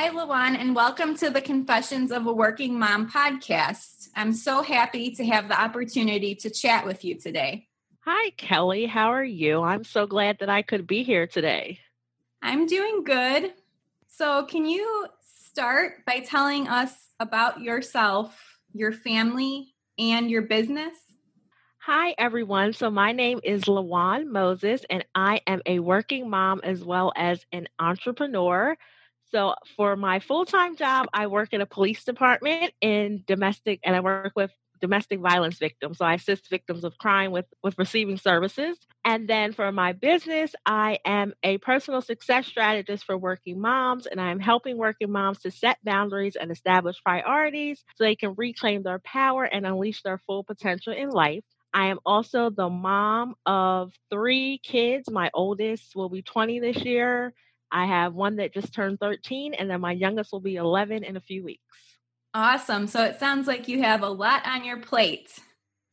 Hi, Lawan, and welcome to the Confessions of a Working Mom podcast. I'm so happy to have the opportunity to chat with you today. Hi, Kelly. How are you? I'm so glad that I could be here today. I'm doing good. So, can you start by telling us about yourself, your family, and your business? Hi, everyone. So, my name is Lawan Moses, and I am a working mom as well as an entrepreneur. So, for my full time job, I work in a police department in domestic, and I work with domestic violence victims. So, I assist victims of crime with, with receiving services. And then for my business, I am a personal success strategist for working moms, and I'm helping working moms to set boundaries and establish priorities so they can reclaim their power and unleash their full potential in life. I am also the mom of three kids. My oldest will be 20 this year. I have one that just turned 13, and then my youngest will be 11 in a few weeks. Awesome. So it sounds like you have a lot on your plate.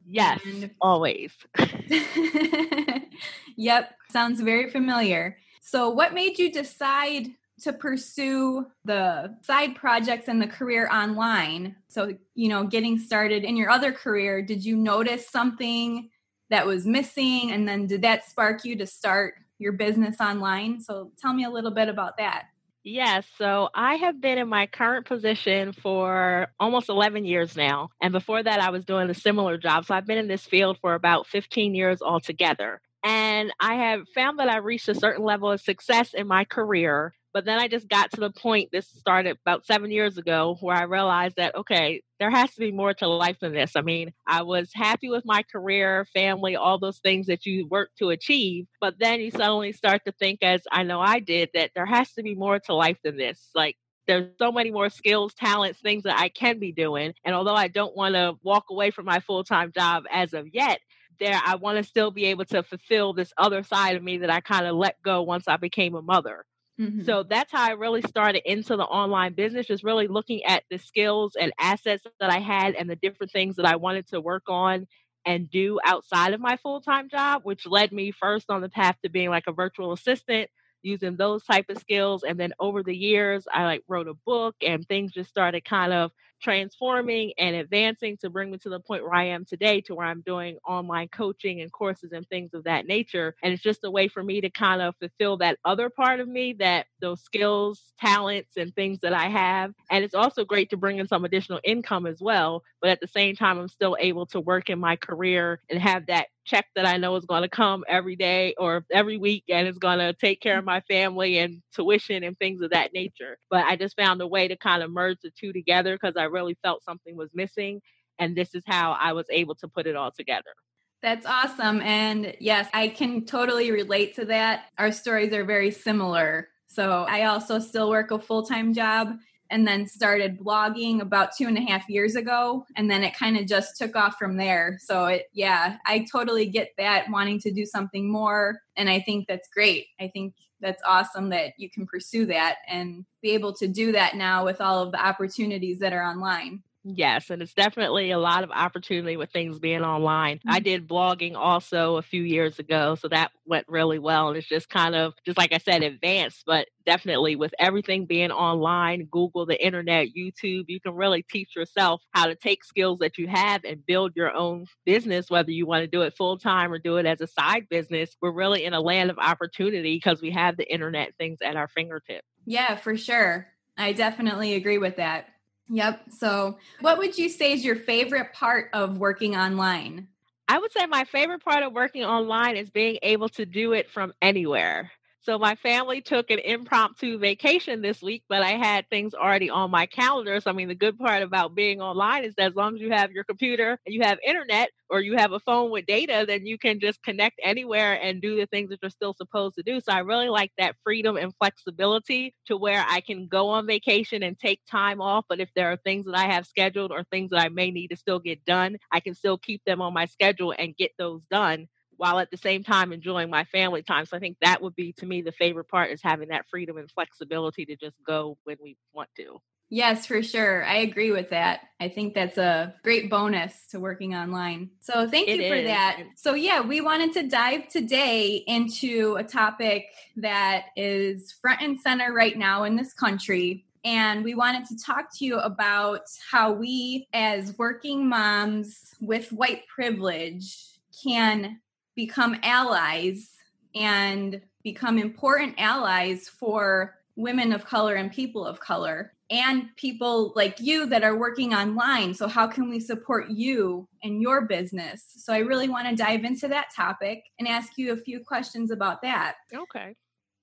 Yes, and... always. yep, sounds very familiar. So, what made you decide to pursue the side projects and the career online? So, you know, getting started in your other career, did you notice something that was missing? And then did that spark you to start your business online. So tell me a little bit about that. Yes, so I have been in my current position for almost 11 years now. And before that, I was doing a similar job. So I've been in this field for about 15 years altogether. And I have found that I reached a certain level of success in my career but then I just got to the point, this started about seven years ago, where I realized that, okay, there has to be more to life than this. I mean, I was happy with my career, family, all those things that you work to achieve. But then you suddenly start to think, as I know I did, that there has to be more to life than this. Like, there's so many more skills, talents, things that I can be doing. And although I don't want to walk away from my full time job as of yet, there I want to still be able to fulfill this other side of me that I kind of let go once I became a mother. Mm-hmm. So that's how I really started into the online business, just really looking at the skills and assets that I had and the different things that I wanted to work on and do outside of my full time job, which led me first on the path to being like a virtual assistant using those type of skills and then over the years i like wrote a book and things just started kind of transforming and advancing to bring me to the point where I am today, to where I'm doing online coaching and courses and things of that nature. And it's just a way for me to kind of fulfill that other part of me, that those skills, talents, and things that I have. And it's also great to bring in some additional income as well. But at the same time, I'm still able to work in my career and have that check that I know is going to come every day or every week and is going to take care of my family and tuition and things of that nature. But I just found a way to kind of merge the two together because I really felt something was missing. And this is how I was able to put it all together. That's awesome. And yes, I can totally relate to that. Our stories are very similar. So I also still work a full time job and then started blogging about two and a half years ago. And then it kind of just took off from there. So it, yeah, I totally get that wanting to do something more. And I think that's great. I think that's awesome that you can pursue that and be able to do that now with all of the opportunities that are online. Yes, and it's definitely a lot of opportunity with things being online. Mm-hmm. I did blogging also a few years ago, so that went really well. And it's just kind of, just like I said, advanced, but definitely with everything being online, Google, the internet, YouTube, you can really teach yourself how to take skills that you have and build your own business, whether you want to do it full time or do it as a side business. We're really in a land of opportunity because we have the internet things at our fingertips. Yeah, for sure. I definitely agree with that. Yep. So, what would you say is your favorite part of working online? I would say my favorite part of working online is being able to do it from anywhere. So my family took an impromptu vacation this week, but I had things already on my calendar. So I mean, the good part about being online is that as long as you have your computer and you have internet or you have a phone with data, then you can just connect anywhere and do the things that you're still supposed to do. So I really like that freedom and flexibility to where I can go on vacation and take time off. But if there are things that I have scheduled or things that I may need to still get done, I can still keep them on my schedule and get those done while at the same time enjoying my family time. So I think that would be to me the favorite part is having that freedom and flexibility to just go when we want to. Yes, for sure. I agree with that. I think that's a great bonus to working online. So thank it you for is. that. So yeah, we wanted to dive today into a topic that is front and center right now in this country. And we wanted to talk to you about how we, as working moms with white privilege, can become allies and become important allies for women of color and people of color and people like you that are working online. So, how can we support you and your business? So, I really want to dive into that topic and ask you a few questions about that. Okay.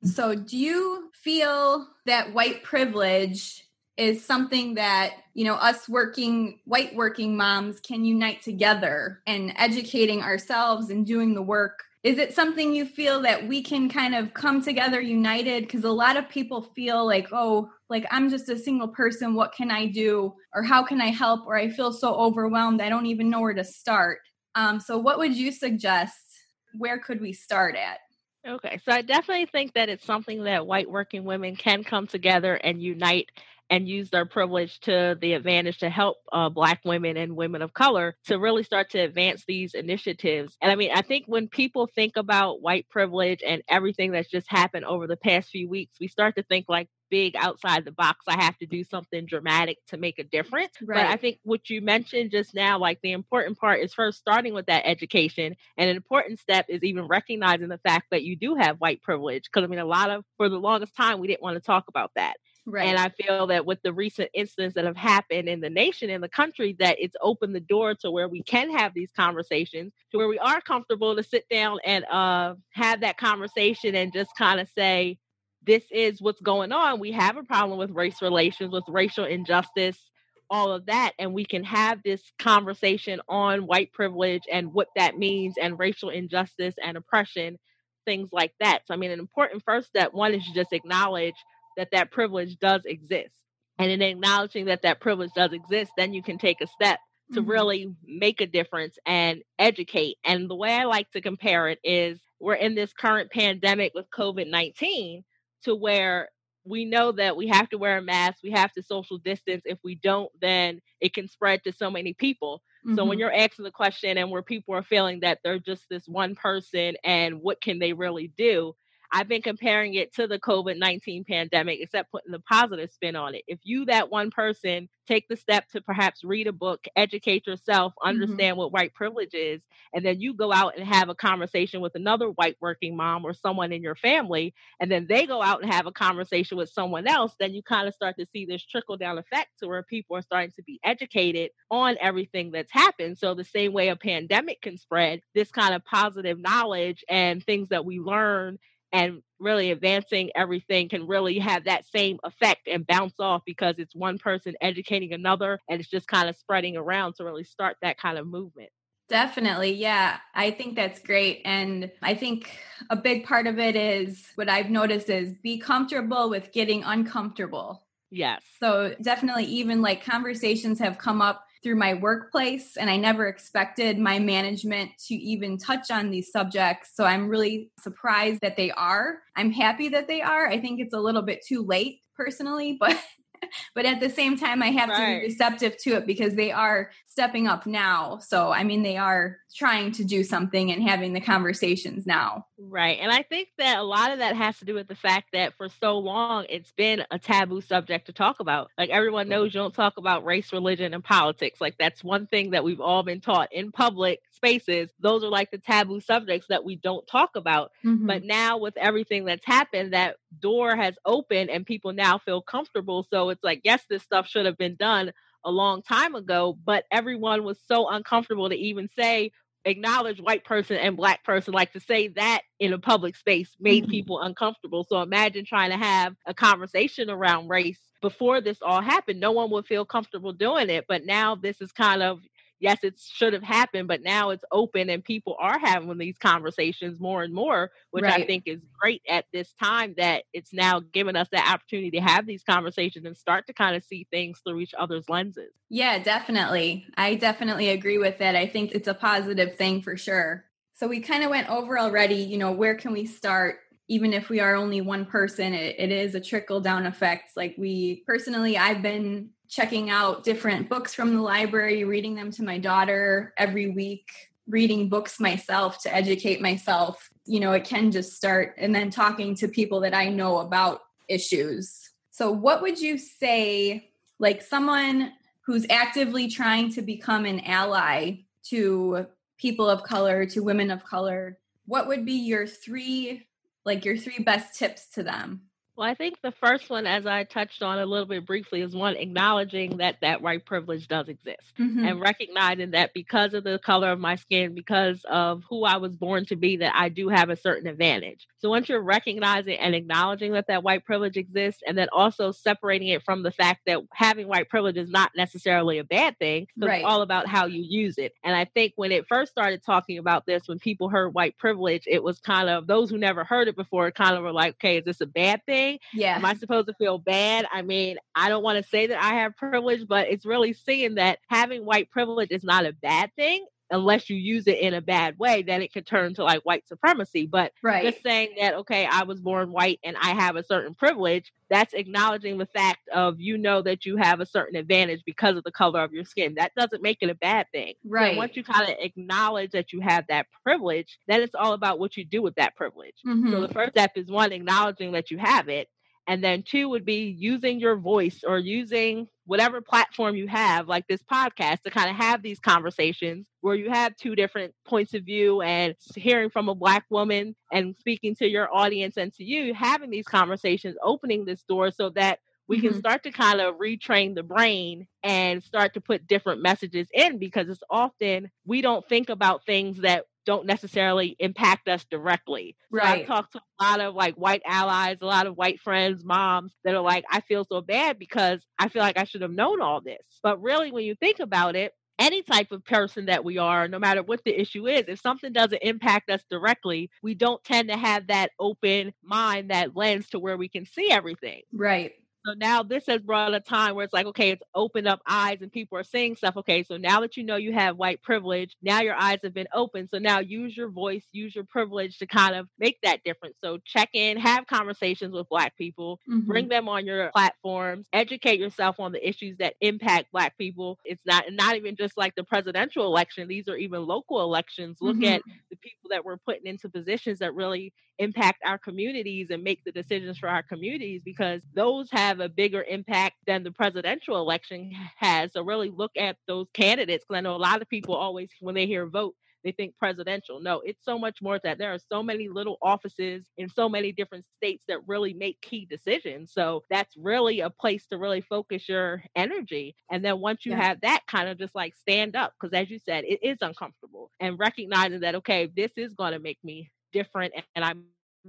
So, do you feel that white privilege is something that you know us working white working moms can unite together and educating ourselves and doing the work. Is it something you feel that we can kind of come together united? Because a lot of people feel like oh like i'm just a single person. What can i do? Or how can i help? Or i feel so overwhelmed. I don't even know where to start. Um, so what would you suggest? Where could we start at? Okay, so I definitely think that it's something that white working women can come together and unite and use their privilege to the advantage to help uh, Black women and women of color to really start to advance these initiatives. And I mean, I think when people think about white privilege and everything that's just happened over the past few weeks, we start to think like, big outside the box. I have to do something dramatic to make a difference. Right. But I think what you mentioned just now, like the important part is first starting with that education. And an important step is even recognizing the fact that you do have white privilege. Because I mean, a lot of, for the longest time, we didn't want to talk about that. Right. And I feel that with the recent incidents that have happened in the nation, in the country, that it's opened the door to where we can have these conversations, to where we are comfortable to sit down and uh, have that conversation and just kind of say, this is what's going on. We have a problem with race relations, with racial injustice, all of that. And we can have this conversation on white privilege and what that means, and racial injustice and oppression, things like that. So, I mean, an important first step one is to just acknowledge that that privilege does exist. And in acknowledging that that privilege does exist, then you can take a step to mm-hmm. really make a difference and educate. And the way I like to compare it is we're in this current pandemic with COVID 19 to where we know that we have to wear a mask, we have to social distance. If we don't, then it can spread to so many people. Mm-hmm. So when mm-hmm. you're asking the question and where people are feeling that they're just this one person and what can they really do, I've been comparing it to the COVID 19 pandemic, except putting the positive spin on it. If you, that one person, take the step to perhaps read a book, educate yourself, mm-hmm. understand mm-hmm. what white privilege is, and then you go out and have a conversation with another white working mom or someone in your family, and then they go out and have a conversation with someone else, then you kind of start to see this trickle down effect to where people are starting to be educated on everything that's happened. So, the same way a pandemic can spread, this kind of positive knowledge and things that we learn and really advancing everything can really have that same effect and bounce off because it's one person educating another and it's just kind of spreading around to really start that kind of movement. Definitely. Yeah. I think that's great. And I think a big part of it is what I've noticed is be comfortable with getting uncomfortable. Yes. So definitely, even like conversations have come up through my workplace and I never expected my management to even touch on these subjects. So I'm really surprised that they are. I'm happy that they are. I think it's a little bit too late personally, but but at the same time, I have right. to be receptive to it because they are stepping up now. So, I mean, they are trying to do something and having the conversations now. Right. And I think that a lot of that has to do with the fact that for so long it's been a taboo subject to talk about. Like everyone knows you don't talk about race, religion, and politics. Like that's one thing that we've all been taught in public spaces. Those are like the taboo subjects that we don't talk about. Mm-hmm. But now with everything that's happened, that door has opened and people now feel comfortable. So it's like, yes, this stuff should have been done a long time ago, but everyone was so uncomfortable to even say, acknowledge white person and black person like to say that in a public space made mm-hmm. people uncomfortable so imagine trying to have a conversation around race before this all happened no one would feel comfortable doing it but now this is kind of yes, it should have happened, but now it's open and people are having these conversations more and more, which right. I think is great at this time that it's now given us the opportunity to have these conversations and start to kind of see things through each other's lenses. Yeah, definitely. I definitely agree with that. I think it's a positive thing for sure. So we kind of went over already, you know, where can we start? Even if we are only one person, it, it is a trickle down effect. Like we personally, I've been checking out different books from the library, reading them to my daughter every week, reading books myself to educate myself. You know, it can just start and then talking to people that I know about issues. So, what would you say, like someone who's actively trying to become an ally to people of color, to women of color, what would be your three, like your three best tips to them? Well, I think the first one, as I touched on a little bit briefly, is one acknowledging that that white privilege does exist mm-hmm. and recognizing that because of the color of my skin, because of who I was born to be, that I do have a certain advantage. So once you're recognizing and acknowledging that that white privilege exists, and then also separating it from the fact that having white privilege is not necessarily a bad thing, so right. it's all about how you use it. And I think when it first started talking about this, when people heard white privilege, it was kind of those who never heard it before, kind of were like, okay, is this a bad thing? Thing. Yeah. Am I supposed to feel bad? I mean, I don't want to say that I have privilege, but it's really seeing that having white privilege is not a bad thing unless you use it in a bad way, then it could turn to like white supremacy. But right. just saying that, okay, I was born white and I have a certain privilege, that's acknowledging the fact of you know that you have a certain advantage because of the color of your skin. That doesn't make it a bad thing. Right. So once you kind of acknowledge that you have that privilege, then it's all about what you do with that privilege. Mm-hmm. So the first step is one, acknowledging that you have it. And then two would be using your voice or using whatever platform you have, like this podcast, to kind of have these conversations where you have two different points of view and hearing from a Black woman and speaking to your audience and to you, having these conversations, opening this door so that we mm-hmm. can start to kind of retrain the brain and start to put different messages in because it's often we don't think about things that don't necessarily impact us directly. So right. I've talked to a lot of like white allies, a lot of white friends, moms that are like, I feel so bad because I feel like I should have known all this. But really, when you think about it, any type of person that we are, no matter what the issue is, if something doesn't impact us directly, we don't tend to have that open mind, that lens to where we can see everything. Right. So now this has brought a time where it's like, okay, it's opened up eyes and people are saying stuff. Okay, so now that you know you have white privilege, now your eyes have been open. So now use your voice, use your privilege to kind of make that difference. So check in, have conversations with Black people, mm-hmm. bring them on your platforms, educate yourself on the issues that impact Black people. It's not not even just like the presidential election; these are even local elections. Look mm-hmm. at the people that we're putting into positions that really impact our communities and make the decisions for our communities because those have a bigger impact than the presidential election has. So really look at those candidates because I know a lot of people always when they hear vote they think presidential. No, it's so much more that there are so many little offices in so many different states that really make key decisions. So that's really a place to really focus your energy. And then once you yeah. have that kind of just like stand up, because as you said, it is uncomfortable and recognizing that, okay, this is going to make me different and I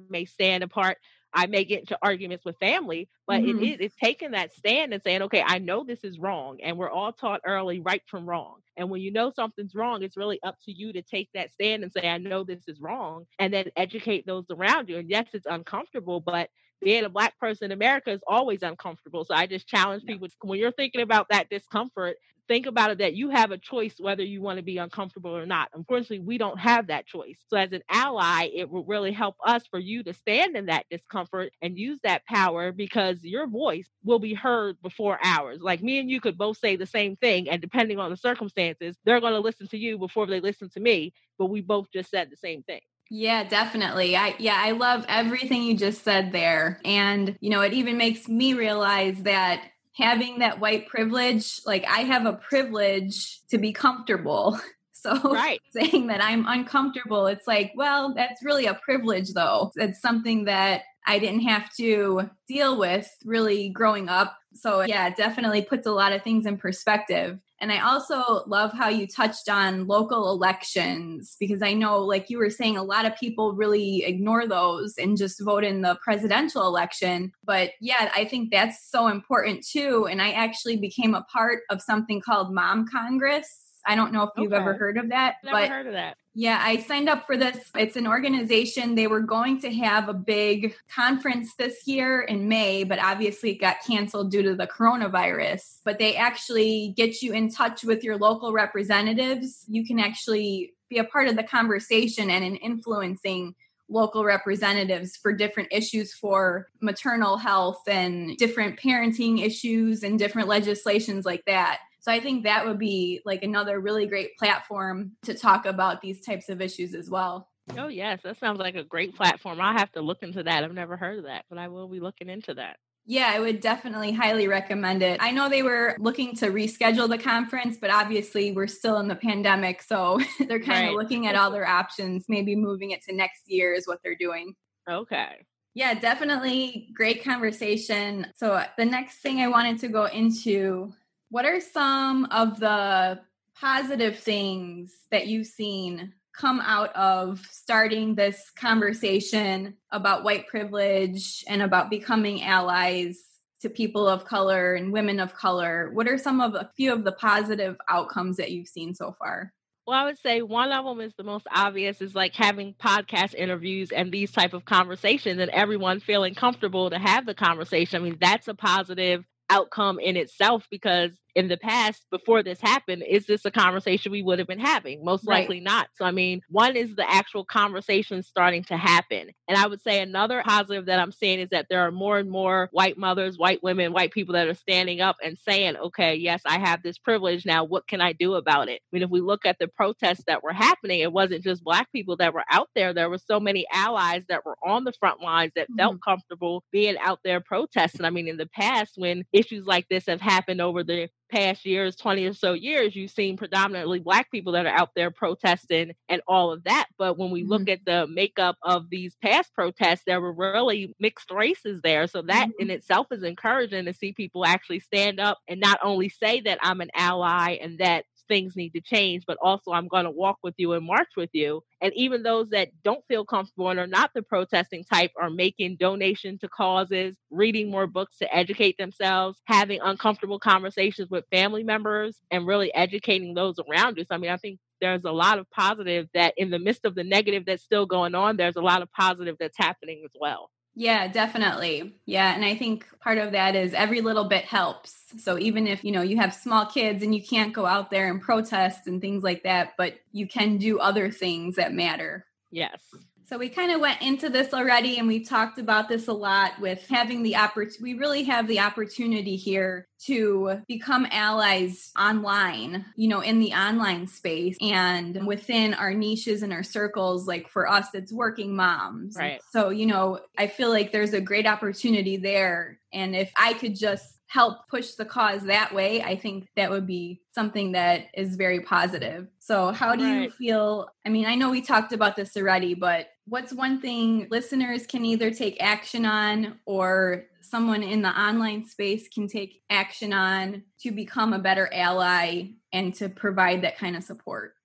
may stand apart. I may get into arguments with family, but mm-hmm. it is it's taking that stand and saying, okay, I know this is wrong. And we're all taught early right from wrong. And when you know something's wrong, it's really up to you to take that stand and say, I know this is wrong, and then educate those around you. And yes, it's uncomfortable, but being a black person in America is always uncomfortable. So I just challenge people when you're thinking about that discomfort, think about it that you have a choice whether you want to be uncomfortable or not. Unfortunately, we don't have that choice. So, as an ally, it will really help us for you to stand in that discomfort and use that power because your voice will be heard before ours. Like me and you could both say the same thing, and depending on the circumstances, they're going to listen to you before they listen to me, but we both just said the same thing. Yeah, definitely. I yeah, I love everything you just said there. And you know, it even makes me realize that having that white privilege, like I have a privilege to be comfortable. So right. saying that I'm uncomfortable, it's like, well, that's really a privilege though. It's something that I didn't have to deal with really growing up. So, yeah, it definitely puts a lot of things in perspective. And I also love how you touched on local elections because I know, like you were saying, a lot of people really ignore those and just vote in the presidential election. But yeah, I think that's so important too. And I actually became a part of something called Mom Congress I don't know if you've okay. ever heard of that. Never but heard of that. Yeah, I signed up for this. It's an organization. They were going to have a big conference this year in May, but obviously it got canceled due to the coronavirus. But they actually get you in touch with your local representatives. You can actually be a part of the conversation and in influencing local representatives for different issues for maternal health and different parenting issues and different legislations like that. So I think that would be like another really great platform to talk about these types of issues as well. Oh, yes. That sounds like a great platform. I'll have to look into that. I've never heard of that, but I will be looking into that. Yeah, I would definitely highly recommend it. I know they were looking to reschedule the conference, but obviously we're still in the pandemic. So they're kind right. of looking at all their options. Maybe moving it to next year is what they're doing. Okay. Yeah, definitely great conversation. So uh, the next thing I wanted to go into what are some of the positive things that you've seen come out of starting this conversation about white privilege and about becoming allies to people of color and women of color? What are some of a few of the positive outcomes that you've seen so far? Well, I would say one of them is the most obvious is like having podcast interviews and these type of conversations and everyone feeling comfortable to have the conversation. I mean, that's a positive outcome in itself because in the past before this happened is this a conversation we would have been having? Most right. likely not. So i mean one is the actual conversation starting to happen. And i would say another positive that i'm seeing is that there are more and more white mothers white women white people that are standing up and saying okay yes i have this privilege. Now what can i do about it? I mean if we look at the protests that were happening it wasn't just black people that were out there. There were so many allies that were on the front lines that mm-hmm. felt comfortable being out there protesting. I mean in the past when issues like this have happened over the past years, 20 or so years, you've seen predominantly Black people that are out there protesting and all of that. But when we mm-hmm. look at the makeup of these past protests, there were really mixed races there. So that mm-hmm. in itself is encouraging to see people actually stand up and not only say that I'm an ally and that things need to change, but also I'm going to walk with you and march with you. And even those that don't feel comfortable and are not the protesting type are making donation to causes, reading more books to educate themselves, having uncomfortable conversations with family members, and really educating those around you. So, I mean, I think there's a lot of positive that in the midst of the negative that's still going on, there's a lot of positive that's happening as well. Yeah, definitely. Yeah, and I think part of that is every little bit helps. So even if, you know, you have small kids and you can't go out there and protest and things like that, but you can do other things that matter. Yes. So we kind of went into this already and we've talked about this a lot with having the opportunity. We really have the opportunity here to become allies online, you know, in the online space and within our niches and our circles. Like for us, it's working moms. Right. So, you know, I feel like there's a great opportunity there. And if I could just help push the cause that way, I think that would be something that is very positive. So, how do right. you feel? I mean, I know we talked about this already, but what's one thing listeners can either take action on or someone in the online space can take action on to become a better ally and to provide that kind of support?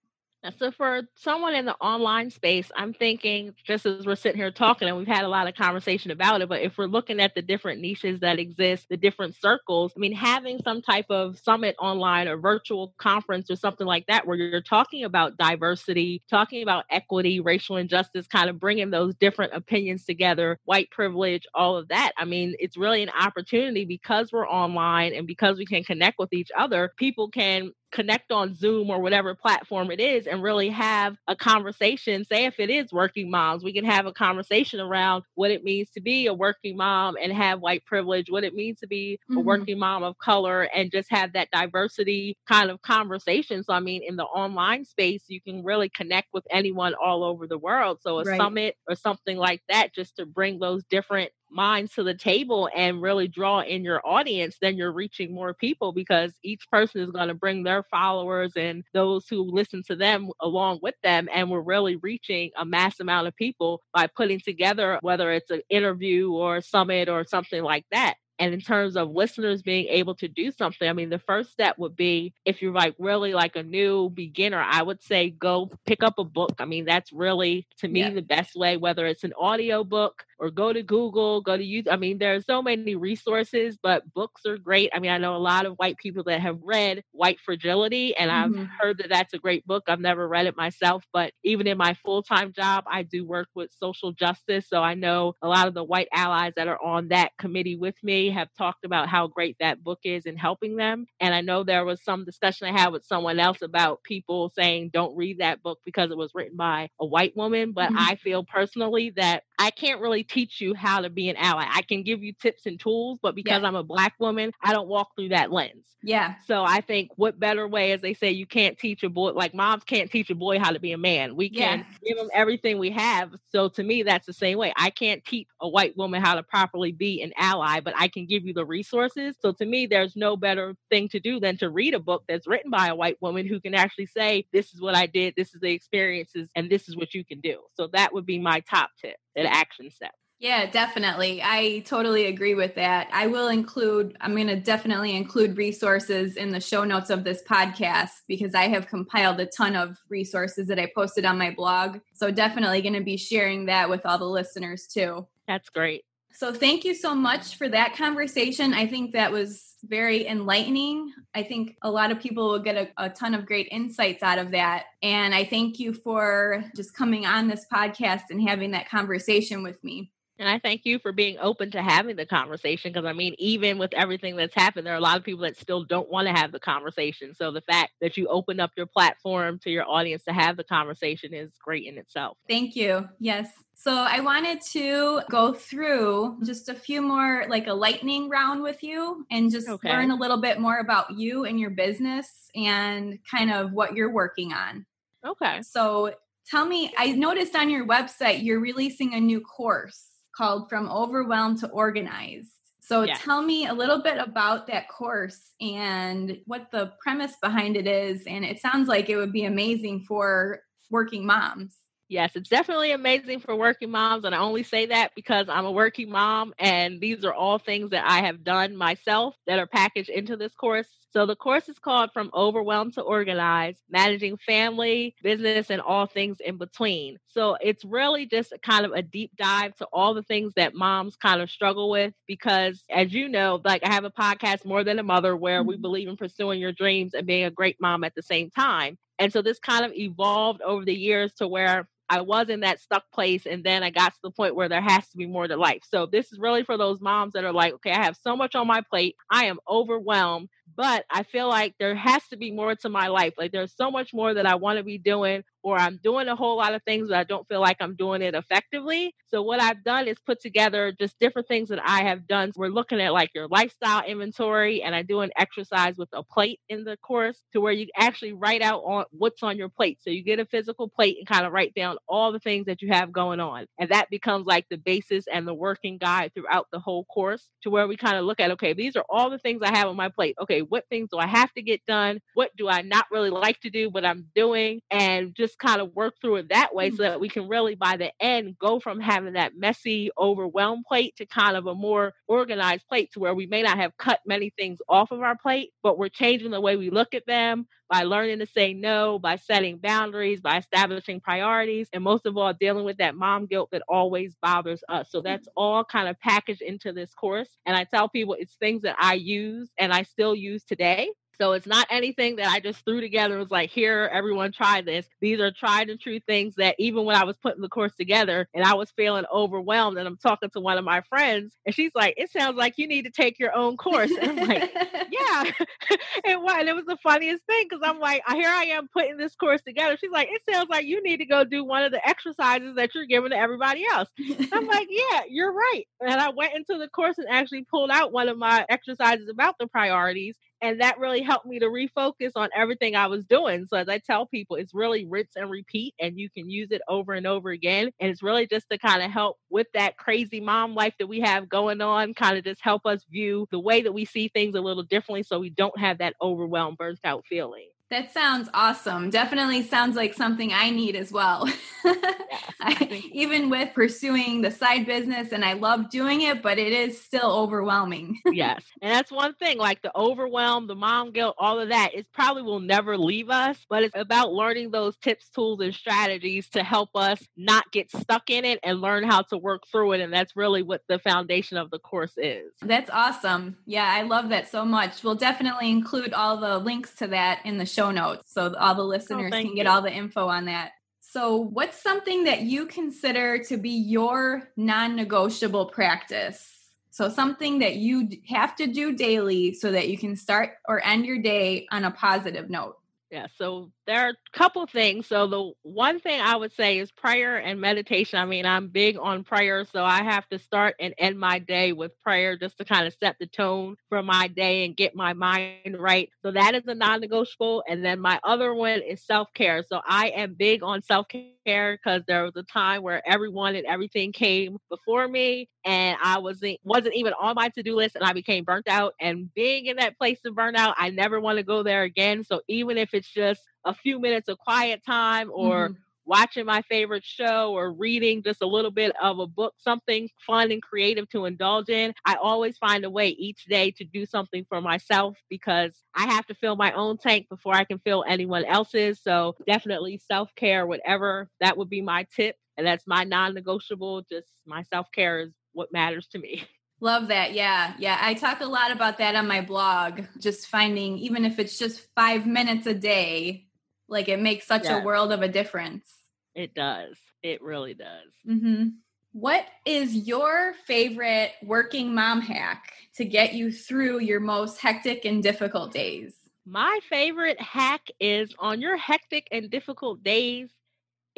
So for someone in the online space, I'm thinking just as we're sitting here talking and we've had a lot of conversation about it, but if we're looking at the different niches that exist, the different circles, I mean, having some type of summit online or virtual conference or something like that where you're talking about diversity, talking about equity, racial injustice, kind of bringing those different opinions together, white privilege, all of that. I mean, it's really an opportunity because we're online and because we can connect with each other, people can connect on Zoom or whatever platform it is and really have a conversation. Say, if it is working moms, we can have a conversation around what it means to be a working mom and have white privilege, what it means to be mm-hmm. a working mom of color, and just have that diversity kind of conversation. So, I mean, in the online space, you can really connect with anyone all over the world. So, a right. summit or something like that, just to bring those different minds to the table and really draw in your audience, then you're reaching more people because each person is going to bring their followers and those who listen to them along with them. And we're really reaching a mass amount of people by putting together, whether it's an interview or a summit or something like that. And in terms of listeners being able to do something, I mean, the first step would be if you're like really like a new beginner, I would say go pick up a book. I mean, that's really to me yeah. the best way, whether it's an audio book or go to Google, go to YouTube. I mean, there are so many resources, but books are great. I mean, I know a lot of white people that have read White Fragility, and mm-hmm. I've heard that that's a great book. I've never read it myself, but even in my full time job, I do work with social justice. So I know a lot of the white allies that are on that committee with me have talked about how great that book is in helping them. And I know there was some discussion I had with someone else about people saying, don't read that book because it was written by a white woman. But mm-hmm. I feel personally that I can't really teach you how to be an ally. I can give you tips and tools, but because yeah. I'm a black woman, I don't walk through that lens. Yeah. So I think what better way, as they say, you can't teach a boy, like moms can't teach a boy how to be a man. We can yeah. give them everything we have. So to me, that's the same way. I can't teach a white woman how to properly be an ally, but I can give you the resources. So to me, there's no better thing to do than to read a book that's written by a white woman who can actually say, this is what I did, this is the experiences, and this is what you can do. So that would be my top tip, an action step. Yeah, definitely. I totally agree with that. I will include, I'm going to definitely include resources in the show notes of this podcast because I have compiled a ton of resources that I posted on my blog. So, definitely going to be sharing that with all the listeners too. That's great. So, thank you so much for that conversation. I think that was very enlightening. I think a lot of people will get a, a, ton of great insights out of that. And I thank you for just coming on this podcast and having that conversation with me. And I thank you for being open to having the conversation because I mean, even with everything that's happened, there are a lot of people that still don't want to have the conversation. So the fact that you open up your platform to your audience to have the conversation is great in itself. Thank you. Yes. So I wanted to go through just a few more, like a lightning round with you and just okay. learn a little bit more about you and your business and kind of what you're working on. Okay. So tell me, I noticed on your website you're releasing a new course called From Overwhelmed to Organized. So tell me a little bit about that course and what the premise behind it is. And it sounds like it would be amazing for working moms. Yes, it's definitely amazing for working moms. And I only say that because I'm a working mom. And these are all things that I have done myself that are packaged into this course. So the course is called From Overwhelmed to Organized, Managing Family, Business, and All Things in Between. So it's really just kind of a deep dive to all the things that moms kind of struggle with because as you know, like I have a podcast More Than a Mother where we mm-hmm. believe in pursuing your dreams and being a great mom at the same time. And so this kind of evolved over the years to where I was in that stuck place and then I got to the point where there has to be more to life. So this is really for those moms that are like, okay, I have so much on my plate. I am overwhelmed but I feel like there has to be more to my life. Like there's so much more that I want to be doing, or I'm doing a whole lot of things, but I don't feel like I'm doing it effectively. So what I've done is put together just different things that I have done. We're looking at like your lifestyle inventory, and I do an exercise with a plate in the course to where you actually write out on what's on your plate. So you get a physical plate and kind of write down all the things that you have going on, and that becomes like the basis and the working guide throughout the whole course to where we kind of look at okay, these are all the things I have on my plate. Okay, what things do I have to get done? What do I not really like to do, but I'm doing? And just kind of work through it that way so mm-hmm. that we can really, by the end, go from having that messy, overwhelmed plate to kind of a more organized plate to where we may not have cut many things off of our plate, but we're changing the way we look at them by learning to say no, by setting boundaries, by establishing priorities, and most of all, dealing with that mom guilt that always bothers us. So mm-hmm. that's all kind of packaged into this course. And I tell people it's things that I use and I still use today. So it's not anything that I just threw together and was like, here, everyone try this. These are tried and true things that even when I was putting the course together and I was feeling overwhelmed and I'm talking to one of my friends and she's like, it sounds like you need to take your own course. And I'm like, yeah. and, what, and it was the funniest thing because I'm like, here I am putting this course together. She's like, it sounds like you need to go do one of the exercises that you're giving to everybody else. I'm like, yeah, you're right. And I went into the course and actually pulled out one of my exercises about the priorities And that really helped me to refocus on everything I was doing. So as I tell people, it's really rinse and repeat and you can use it over and over again. And it's really just to kind of help with that crazy mom life that we have going on, kind of just help us view the way that we see things a little differently so we don't have that overwhelmed, burnt out feeling. That sounds awesome. Definitely sounds like something I need as well. I, even with pursuing the side business, and I love doing it, but it is still overwhelming. yes. And that's one thing like the overwhelm, the mom guilt, all of that, it probably will never leave us, but it's about learning those tips, tools, and strategies to help us not get stuck in it and learn how to work through it. And that's really what the foundation of the course is. That's awesome. Yeah, I love that so much. We'll definitely include all the links to that in the show notes so all the oh, listeners oh, can get all the info on that. So, what's something that you consider to be your non negotiable practice? So, something that you have to do daily so that you can start or end your day on a positive note. Yeah, so there are a couple things. So the one thing I would say is prayer and meditation. I mean, I'm big on prayer, so I have to start and end my day with prayer just to kind of set the tone for my day and get my mind right. So that is a non-negotiable. And then my other one is self-care. So I am big on self-care because there was a time where everyone and everything came before me and I wasn't wasn't even on my to-do list and I became burnt out. And being in that place of burnout, I never want to go there again. So even if it's just a few minutes of quiet time or mm-hmm. watching my favorite show or reading just a little bit of a book, something fun and creative to indulge in. I always find a way each day to do something for myself because I have to fill my own tank before I can fill anyone else's. So definitely self care, whatever that would be my tip. And that's my non negotiable. Just my self care is what matters to me. Love that. Yeah. Yeah. I talk a lot about that on my blog, just finding, even if it's just five minutes a day, like it makes such a world of a difference. It does. It really does. Mm-hmm. What is your favorite working mom hack to get you through your most hectic and difficult days? My favorite hack is on your hectic and difficult days,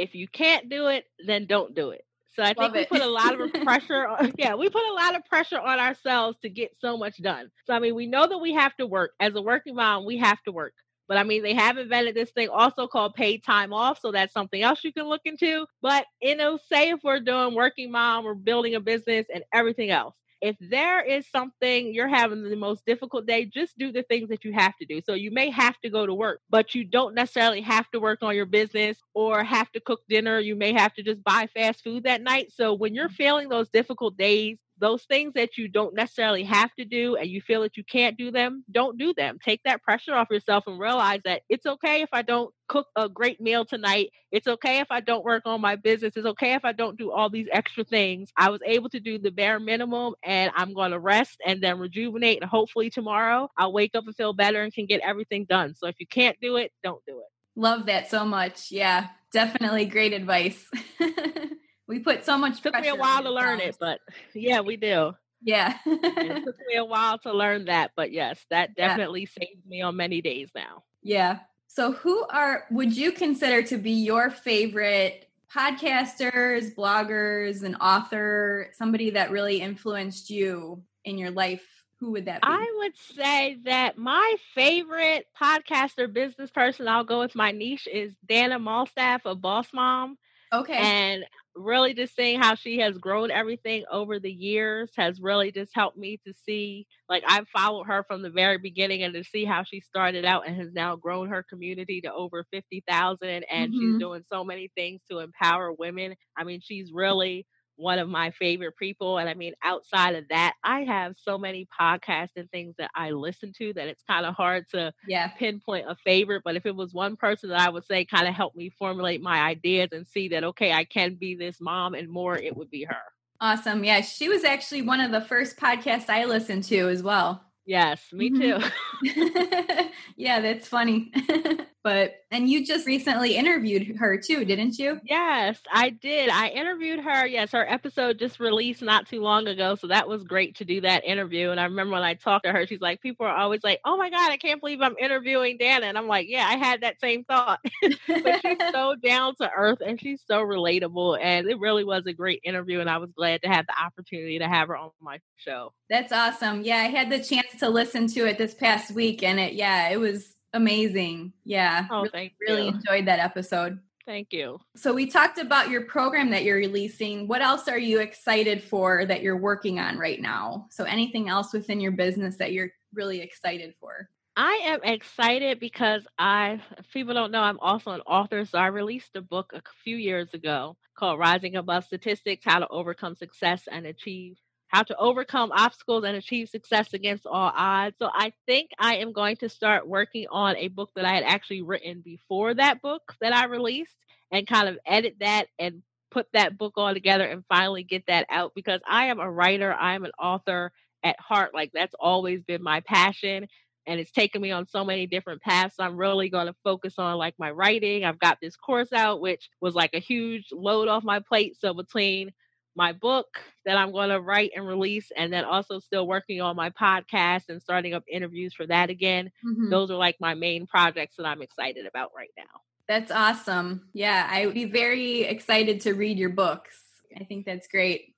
if you can't do it, then don't do it. So I think we put a lot of pressure on yeah, we put a lot of pressure on ourselves to get so much done. So I mean, we know that we have to work. As a working mom, we have to work. But I mean, they have invented this thing also called paid time off. So that's something else you can look into. But, you know, say if we're doing working mom or building a business and everything else, if there is something you're having the most difficult day, just do the things that you have to do. So you may have to go to work, but you don't necessarily have to work on your business or have to cook dinner. You may have to just buy fast food that night. So when you're mm-hmm. feeling those difficult days, those things that you don't necessarily have to do and you feel that you can't do them, don't do them. Take that pressure off yourself and realize that it's okay if I don't cook a great meal tonight. It's okay if I don't work on my business. It's okay if I don't do all these extra things. I was able to do the bare minimum and I'm going to rest and then rejuvenate. And hopefully tomorrow I'll wake up and feel better and can get everything done. So if you can't do it, don't do it. Love that so much. Yeah, definitely great advice. We put so much. It took me a while to learn it, but yeah, we do. Yeah. it took me a while to learn that, but yes, that definitely yeah. saved me on many days now. Yeah. So, who are would you consider to be your favorite podcasters, bloggers, an author, somebody that really influenced you in your life? Who would that be? I would say that my favorite podcaster, business person, I'll go with my niche, is Dana Malstaff of Boss Mom. Okay. And really just seeing how she has grown everything over the years has really just helped me to see like I've followed her from the very beginning and to see how she started out and has now grown her community to over 50,000 and mm-hmm. she's doing so many things to empower women. I mean, she's really one of my favorite people. And I mean, outside of that, I have so many podcasts and things that I listen to that it's kind of hard to yeah. pinpoint a favorite. But if it was one person that I would say kind of helped me formulate my ideas and see that, okay, I can be this mom and more, it would be her. Awesome. Yeah. She was actually one of the first podcasts I listened to as well. Yes, me mm-hmm. too. yeah, that's funny. But and you just recently interviewed her too, didn't you? Yes, I did. I interviewed her. Yes, her episode just released not too long ago, so that was great to do that interview. And I remember when I talked to her, she's like, "People are always like, oh my god, I can't believe I'm interviewing Dana." And I'm like, "Yeah, I had that same thought." but she's so down to earth and she's so relatable, and it really was a great interview. And I was glad to have the opportunity to have her on my show. That's awesome. Yeah, I had the chance to listen to it this past week, and it yeah, it was amazing. Yeah. Oh, really, thank really you. enjoyed that episode. Thank you. So we talked about your program that you're releasing. What else are you excited for that you're working on right now? So anything else within your business that you're really excited for? I am excited because I, if people don't know, I'm also an author. So I released a book a few years ago called Rising Above Statistics How to Overcome Success and Achieve how to overcome obstacles and achieve success against all odds. So I think I am going to start working on a book that I had actually written before that book that I released and kind of edit that and put that book all together and finally get that out because I am a writer, I am an author at heart. Like that's always been my passion and it's taken me on so many different paths. So I'm really going to focus on like my writing. I've got this course out, which was like a huge load off my plate. So between my book that I'm going to write and release, and then also still working on my podcast and starting up interviews for that again. Mm-hmm. Those are like my main projects that I'm excited about right now. That's awesome. Yeah, I would be very excited to read your books. I think that's great.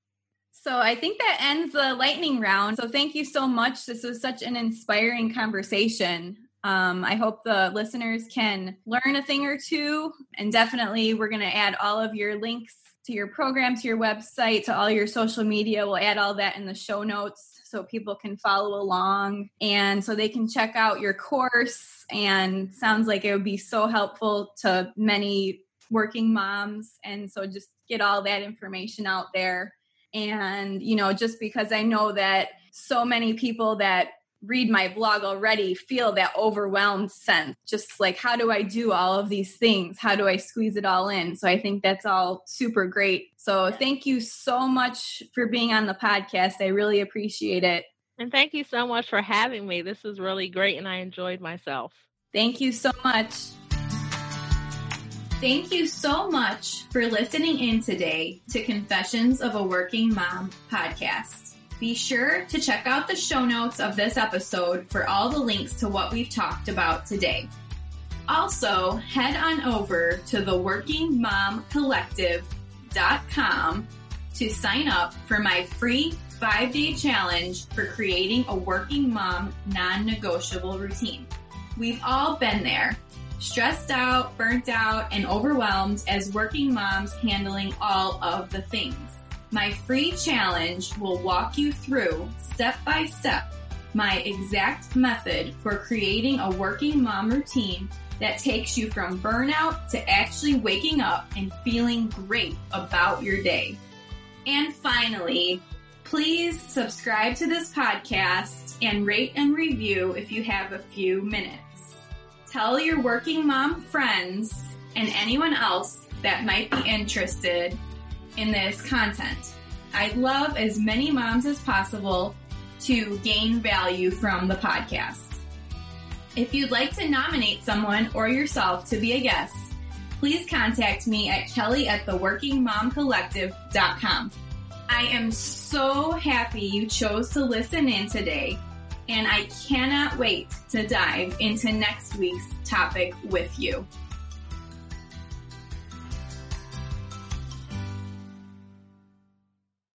So I think that ends the lightning round. So thank you so much. This was such an inspiring conversation. Um, I hope the listeners can learn a thing or two. And definitely, we're going to add all of your links to your program, to your website, to all your social media. We'll add all that in the show notes so people can follow along and so they can check out your course. And sounds like it would be so helpful to many working moms. And so just get all that information out there. And, you know, just because I know that so many people that read my blog already feel that overwhelmed sense just like how do i do all of these things? How do i squeeze it all in? So i think that's all super great. So thank you so much for being on the podcast. I really appreciate it. And thank you so much for having me. This is really great and i enjoyed myself. Thank you so much. Thank you so much for listening in today to Confessions of a Working Mom podcast. Be sure to check out the show notes of this episode for all the links to what we've talked about today. Also, head on over to the workingmomcollective.com to sign up for my free five day challenge for creating a working mom non negotiable routine. We've all been there, stressed out, burnt out, and overwhelmed as working moms handling all of the things. My free challenge will walk you through step by step my exact method for creating a working mom routine that takes you from burnout to actually waking up and feeling great about your day. And finally, please subscribe to this podcast and rate and review if you have a few minutes. Tell your working mom friends and anyone else that might be interested in this content. I'd love as many moms as possible to gain value from the podcast. If you'd like to nominate someone or yourself to be a guest, please contact me at kelly at theworkingmomcollective.com. I am so happy you chose to listen in today, and I cannot wait to dive into next week's topic with you.